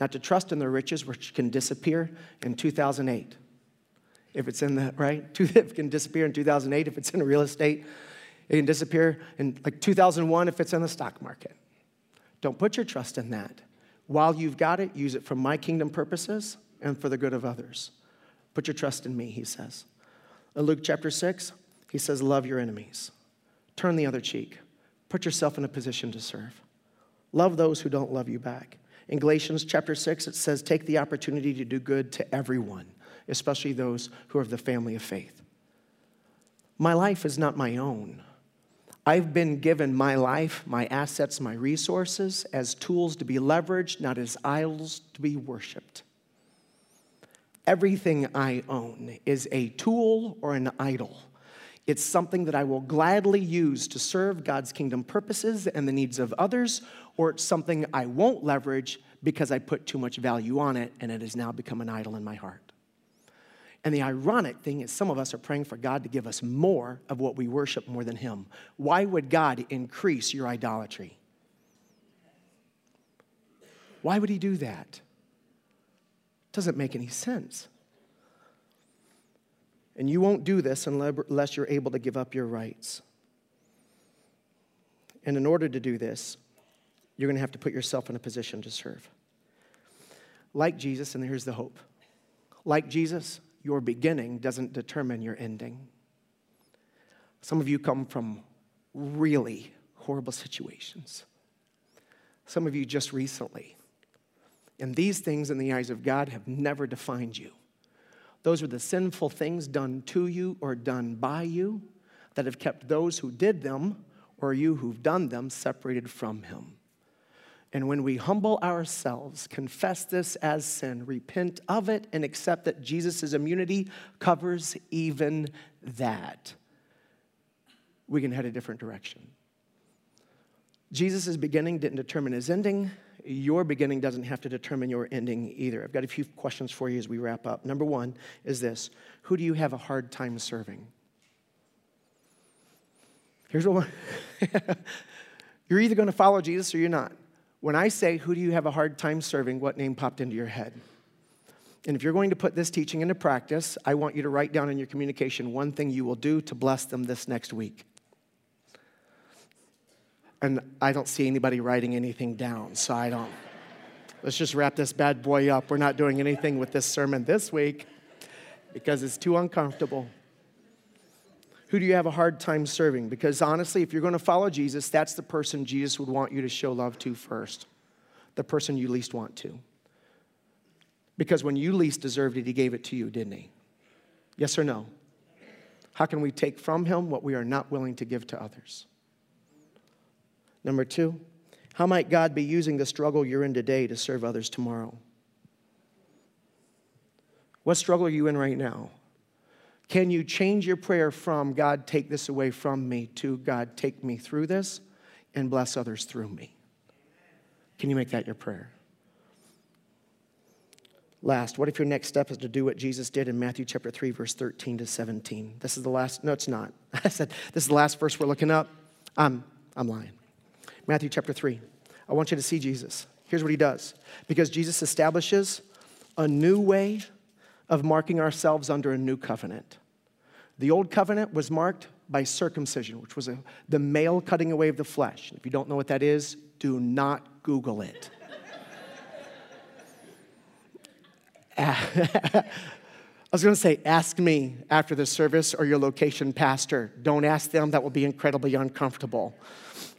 not to trust in their riches, which can disappear in 2008. If it's in the, right? *laughs* It can disappear in 2008 if it's in real estate it can disappear in like 2001 if it's in the stock market. Don't put your trust in that. While you've got it, use it for my kingdom purposes and for the good of others. Put your trust in me, he says. In Luke chapter 6, he says, Love your enemies. Turn the other cheek. Put yourself in a position to serve. Love those who don't love you back. In Galatians chapter 6, it says, Take the opportunity to do good to everyone, especially those who are of the family of faith. My life is not my own. I've been given my life, my assets, my resources as tools to be leveraged, not as idols to be worshiped. everything I own is a tool or an idol. It's something that I will gladly use to serve God's kingdom purposes and the needs of others, or it's something I won't leverage because I put too much value on it and it has now become an idol in my heart. And the ironic thing is, some of us are praying for God to give us more of what we worship more than Him. Why would God increase your idolatry? Why would He do that? Doesn't make any sense. And you won't do this unless you're able to give up your rights. And in order to do this, you're going to have to put yourself in a position to serve. Like Jesus, and here's the hope like Jesus, your beginning doesn't determine your ending. Some of you come from really horrible situations. Some of you just recently. And these things, in the eyes of God, have never defined you. Those are the sinful things done to you or done by you that have kept those who did them or you who've done them separated from Him. And when we humble ourselves, confess this as sin, repent of it, and accept that Jesus' immunity covers even that, we can head a different direction. Jesus' beginning didn't determine his ending. Your beginning doesn't have to determine your ending either. I've got a few questions for you as we wrap up. Number one is this Who do you have a hard time serving? Here's what *laughs* you're either going to follow Jesus or you're not. When I say, Who do you have a hard time serving? what name popped into your head? And if you're going to put this teaching into practice, I want you to write down in your communication one thing you will do to bless them this next week. And I don't see anybody writing anything down, so I don't. Let's just wrap this bad boy up. We're not doing anything with this sermon this week because it's too uncomfortable. Who do you have a hard time serving? Because honestly, if you're going to follow Jesus, that's the person Jesus would want you to show love to first, the person you least want to. Because when you least deserved it, he gave it to you, didn't he? Yes or no? How can we take from him what we are not willing to give to others? Number two, how might God be using the struggle you're in today to serve others tomorrow? What struggle are you in right now? Can you change your prayer from God, take this away from me, to God, take me through this and bless others through me? Can you make that your prayer? Last, what if your next step is to do what Jesus did in Matthew chapter 3, verse 13 to 17? This is the last, no, it's not. *laughs* I said, this is the last verse we're looking up. I'm, I'm lying. Matthew chapter 3. I want you to see Jesus. Here's what he does. Because Jesus establishes a new way of marking ourselves under a new covenant. The old covenant was marked by circumcision, which was a, the male cutting away of the flesh. If you don't know what that is, do not Google it. *laughs* I was going to say, ask me after the service or your location pastor. Don't ask them, that will be incredibly uncomfortable.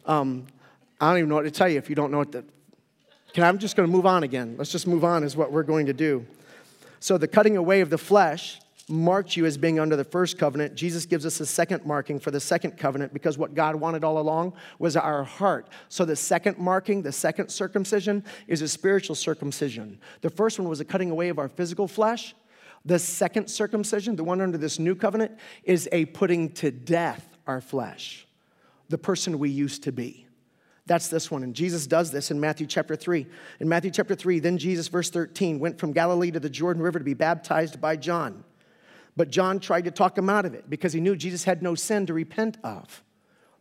Um, I don't even know what to tell you if you don't know what the. Can I'm just going to move on again. Let's just move on, is what we're going to do. So the cutting away of the flesh marked you as being under the first covenant. Jesus gives us a second marking for the second covenant because what God wanted all along was our heart. So the second marking, the second circumcision, is a spiritual circumcision. The first one was a cutting away of our physical flesh. The second circumcision, the one under this new covenant, is a putting to death our flesh, the person we used to be. That's this one. And Jesus does this in Matthew chapter 3. In Matthew chapter 3, then Jesus, verse 13, went from Galilee to the Jordan River to be baptized by John. But John tried to talk him out of it because he knew Jesus had no sin to repent of.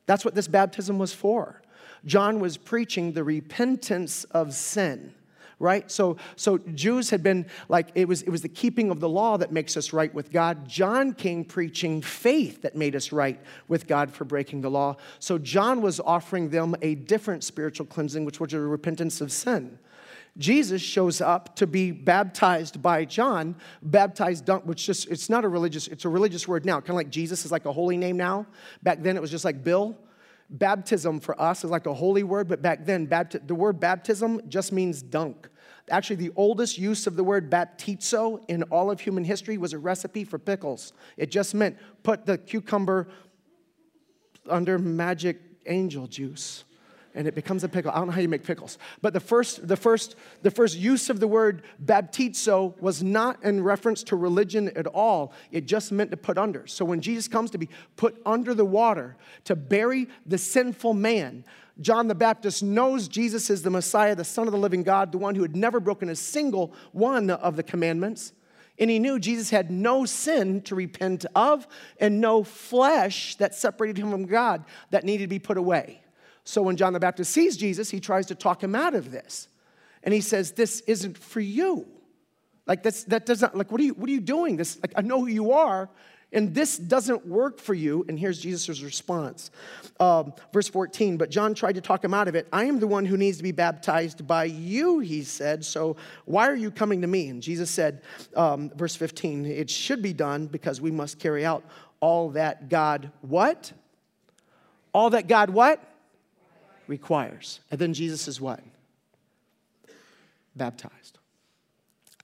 That's what this baptism was for. John was preaching the repentance of sin right so so jews had been like it was it was the keeping of the law that makes us right with god john came preaching faith that made us right with god for breaking the law so john was offering them a different spiritual cleansing which was a repentance of sin Jesus shows up to be baptized by John, baptized, which just, it's not a religious, it's a religious word now. Kind of like Jesus is like a holy name now. Back then it was just like Bill. Baptism for us is like a holy word, but back then, the word baptism just means dunk. Actually, the oldest use of the word baptizo in all of human history was a recipe for pickles. It just meant put the cucumber under magic angel juice and it becomes a pickle. I don't know how you make pickles. But the first, the first, the first use of the word baptizo was not in reference to religion at all. It just meant to put under. So when Jesus comes to be put under the water to bury the sinful man, John the Baptist knows Jesus is the Messiah, the Son of the living God, the one who had never broken a single one of the commandments. And he knew Jesus had no sin to repent of and no flesh that separated him from God that needed to be put away. So when John the Baptist sees Jesus, he tries to talk him out of this. And he says, This isn't for you. Like that's, that doesn't, like, what are you, what are you doing? This, like, I know who you are, and this doesn't work for you. And here's Jesus' response. Um, verse 14, but John tried to talk him out of it. I am the one who needs to be baptized by you, he said. So why are you coming to me? And Jesus said, um, verse 15, it should be done because we must carry out all that God what? All that God what? Requires. And then Jesus is what? Baptized.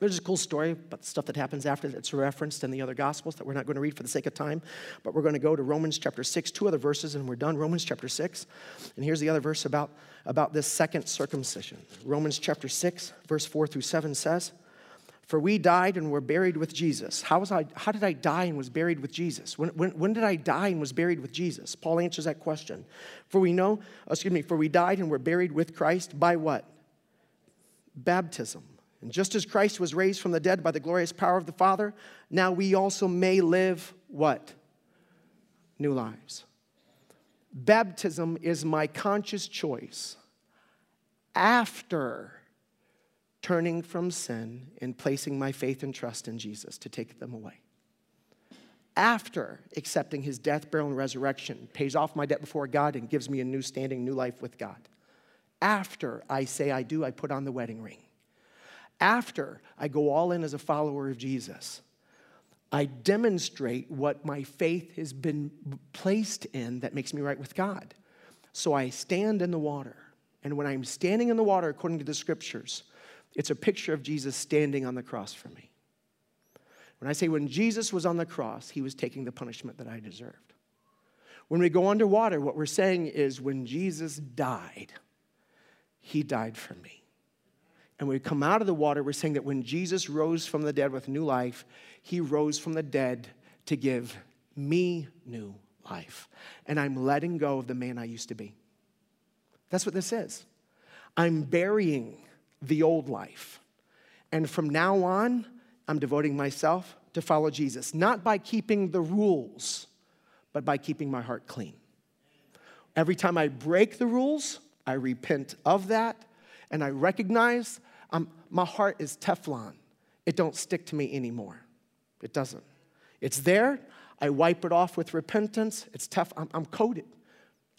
There's a cool story about stuff that happens after that's referenced in the other Gospels that we're not going to read for the sake of time, but we're going to go to Romans chapter 6, two other verses, and we're done. Romans chapter 6. And here's the other verse about, about this second circumcision. Romans chapter 6, verse 4 through 7 says, For we died and were buried with Jesus. How, was I, how did I die and was buried with Jesus? When, when, when did I die and was buried with Jesus? Paul answers that question. For we know, excuse me, for we died and were buried with Christ by what? Baptism and just as Christ was raised from the dead by the glorious power of the Father, now we also may live what? New lives. Baptism is my conscious choice after turning from sin and placing my faith and trust in Jesus to take them away. After accepting his death, burial, and resurrection, pays off my debt before God and gives me a new standing, new life with God. After I say I do, I put on the wedding ring after I go all in as a follower of Jesus, I demonstrate what my faith has been placed in that makes me right with God. So I stand in the water. And when I'm standing in the water, according to the scriptures, it's a picture of Jesus standing on the cross for me. When I say when Jesus was on the cross, he was taking the punishment that I deserved. When we go underwater, what we're saying is when Jesus died, he died for me and when we come out of the water, we're saying that when Jesus rose from the dead with new life, he rose from the dead to give me new life. And I'm letting go of the man I used to be. That's what this is. I'm burying the old life. And from now on, I'm devoting myself to follow Jesus, not by keeping the rules, but by keeping my heart clean. Every time I break the rules, I repent of that and I recognize I'm, my heart is Teflon. It don't stick to me anymore. It doesn't. It's there. I wipe it off with repentance. It's tough. I'm, I'm coated.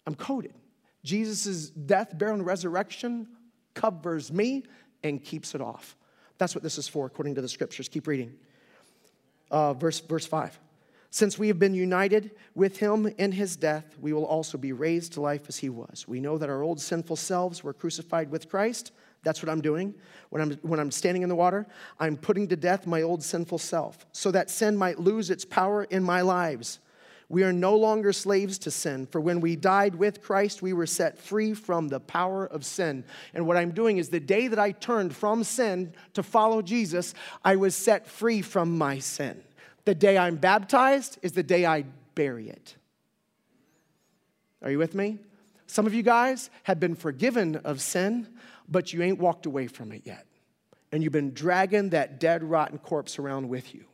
I'm coated. Jesus' death, burial, and resurrection covers me and keeps it off. That's what this is for, according to the scriptures. Keep reading. Uh, verse, verse 5. Since we have been united with him in his death, we will also be raised to life as he was. We know that our old sinful selves were crucified with Christ that's what I'm doing. When I'm, when I'm standing in the water, I'm putting to death my old sinful self so that sin might lose its power in my lives. We are no longer slaves to sin, for when we died with Christ, we were set free from the power of sin. And what I'm doing is the day that I turned from sin to follow Jesus, I was set free from my sin. The day I'm baptized is the day I bury it. Are you with me? Some of you guys have been forgiven of sin, but you ain't walked away from it yet. And you've been dragging that dead, rotten corpse around with you.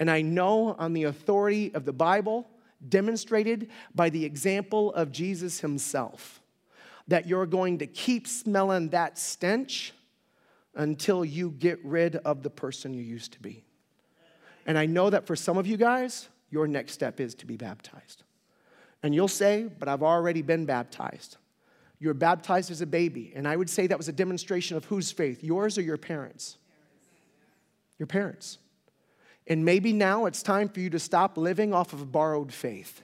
And I know on the authority of the Bible, demonstrated by the example of Jesus himself, that you're going to keep smelling that stench until you get rid of the person you used to be. And I know that for some of you guys, your next step is to be baptized. And you'll say, But I've already been baptized. You were baptized as a baby. And I would say that was a demonstration of whose faith, yours or your parents? Your parents. And maybe now it's time for you to stop living off of borrowed faith.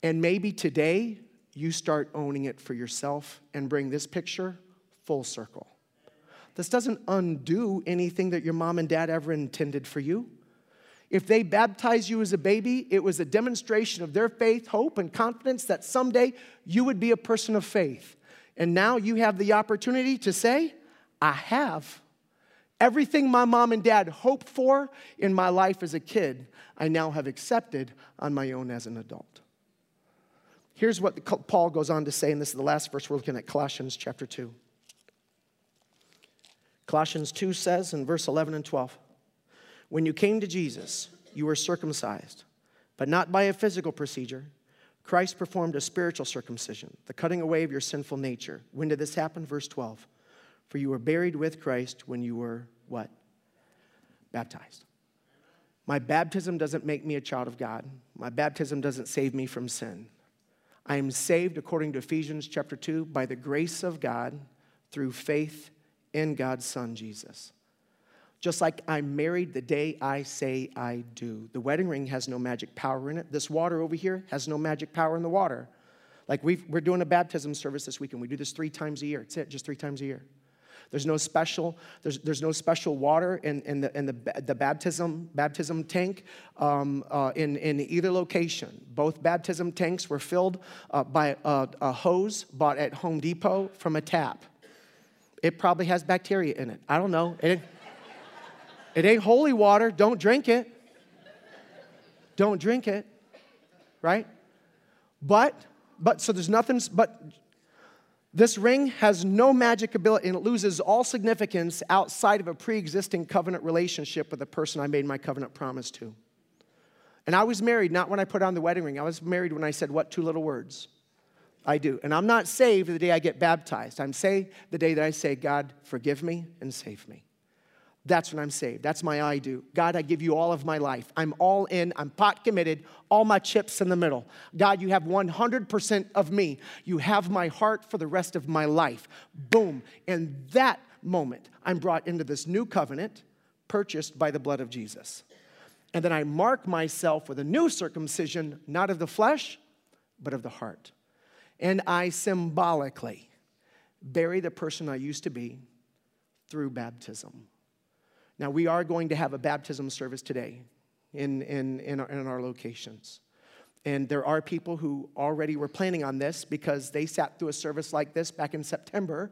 And maybe today you start owning it for yourself and bring this picture full circle. This doesn't undo anything that your mom and dad ever intended for you. If they baptized you as a baby, it was a demonstration of their faith, hope, and confidence that someday you would be a person of faith. And now you have the opportunity to say, I have. Everything my mom and dad hoped for in my life as a kid, I now have accepted on my own as an adult. Here's what Paul goes on to say, and this is the last verse we're looking at Colossians chapter 2. Colossians 2 says in verse 11 and 12 When you came to Jesus, you were circumcised, but not by a physical procedure. Christ performed a spiritual circumcision, the cutting away of your sinful nature. When did this happen? Verse 12. For you were buried with Christ when you were what? Baptized. My baptism doesn't make me a child of God. My baptism doesn't save me from sin. I am saved, according to Ephesians chapter 2, by the grace of God through faith in God's Son, Jesus. Just like I'm married the day I say I do. The wedding ring has no magic power in it. This water over here has no magic power in the water. Like we are doing a baptism service this weekend. We do this three times a year. It's it, just three times a year. There's no special, there's, there's no special water in, in, the, in the, the baptism, baptism tank um, uh, in, in either location. Both baptism tanks were filled uh, by a, a hose bought at Home Depot from a tap. It probably has bacteria in it. I don't know. It, it ain't holy water. Don't drink it. Don't drink it. Right? But, but, so there's nothing, but this ring has no magic ability and it loses all significance outside of a pre existing covenant relationship with the person I made my covenant promise to. And I was married not when I put on the wedding ring, I was married when I said, What two little words? I do. And I'm not saved the day I get baptized. I'm saved the day that I say, God, forgive me and save me. That's when I'm saved. That's my I do. God, I give you all of my life. I'm all in. I'm pot committed, all my chips in the middle. God, you have 100% of me. You have my heart for the rest of my life. Boom. And that moment, I'm brought into this new covenant purchased by the blood of Jesus. And then I mark myself with a new circumcision, not of the flesh, but of the heart. And I symbolically bury the person I used to be through baptism. Now, we are going to have a baptism service today in, in, in, our, in our locations. And there are people who already were planning on this because they sat through a service like this back in September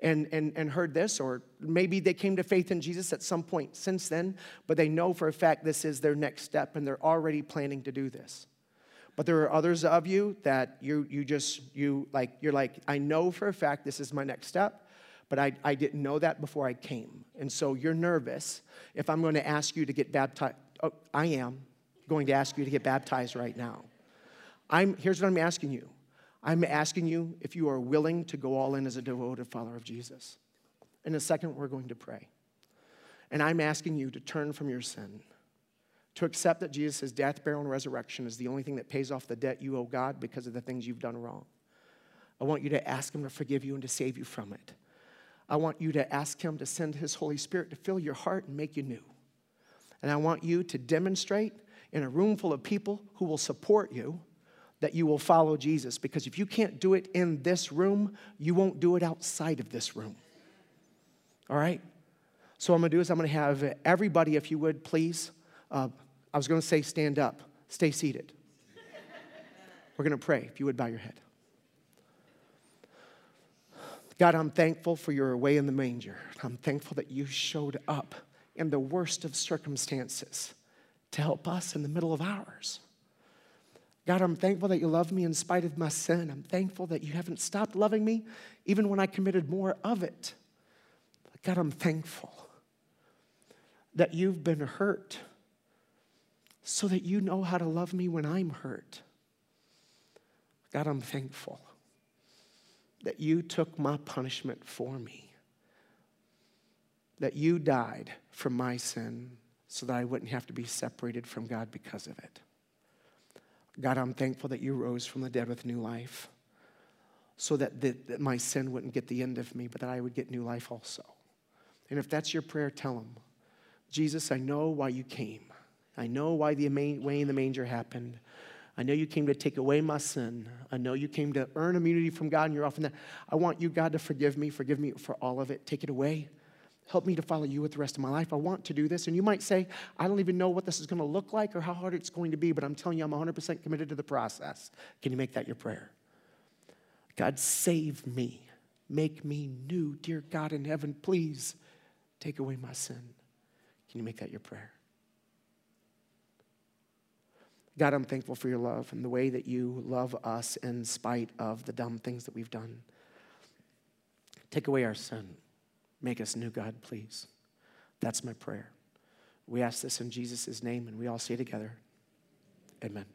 and, and, and heard this, or maybe they came to faith in Jesus at some point since then, but they know for a fact this is their next step and they're already planning to do this. But there are others of you that you, you just, you like, you're like, I know for a fact this is my next step but I, I didn't know that before I came. And so you're nervous if I'm going to ask you to get baptized. Oh, I am going to ask you to get baptized right now. I'm, here's what I'm asking you I'm asking you if you are willing to go all in as a devoted follower of Jesus. In a second, we're going to pray. And I'm asking you to turn from your sin, to accept that Jesus' death, burial, and resurrection is the only thing that pays off the debt you owe God because of the things you've done wrong. I want you to ask Him to forgive you and to save you from it. I want you to ask Him to send His Holy Spirit to fill your heart and make you new. And I want you to demonstrate in a room full of people who will support you that you will follow Jesus. Because if you can't do it in this room, you won't do it outside of this room. All right? So, what I'm gonna do is I'm gonna have everybody, if you would, please. Uh, I was gonna say stand up, stay seated. We're gonna pray, if you would bow your head. God, I'm thankful for your away in the manger. I'm thankful that you showed up in the worst of circumstances to help us in the middle of ours. God, I'm thankful that you love me in spite of my sin. I'm thankful that you haven't stopped loving me even when I committed more of it. God, I'm thankful that you've been hurt so that you know how to love me when I'm hurt. God, I'm thankful that you took my punishment for me, that you died for my sin so that I wouldn't have to be separated from God because of it. God, I'm thankful that you rose from the dead with new life so that, the, that my sin wouldn't get the end of me, but that I would get new life also. And if that's your prayer, tell him, Jesus, I know why you came. I know why the way in the manger happened. I know you came to take away my sin. I know you came to earn immunity from God and you're often that. I want you, God, to forgive me. Forgive me for all of it. Take it away. Help me to follow you with the rest of my life. I want to do this. And you might say, I don't even know what this is going to look like or how hard it's going to be, but I'm telling you, I'm 100% committed to the process. Can you make that your prayer? God, save me. Make me new. Dear God in heaven, please take away my sin. Can you make that your prayer? God, I'm thankful for your love and the way that you love us in spite of the dumb things that we've done. Take away our sin. Make us new, God, please. That's my prayer. We ask this in Jesus' name, and we all say together, Amen.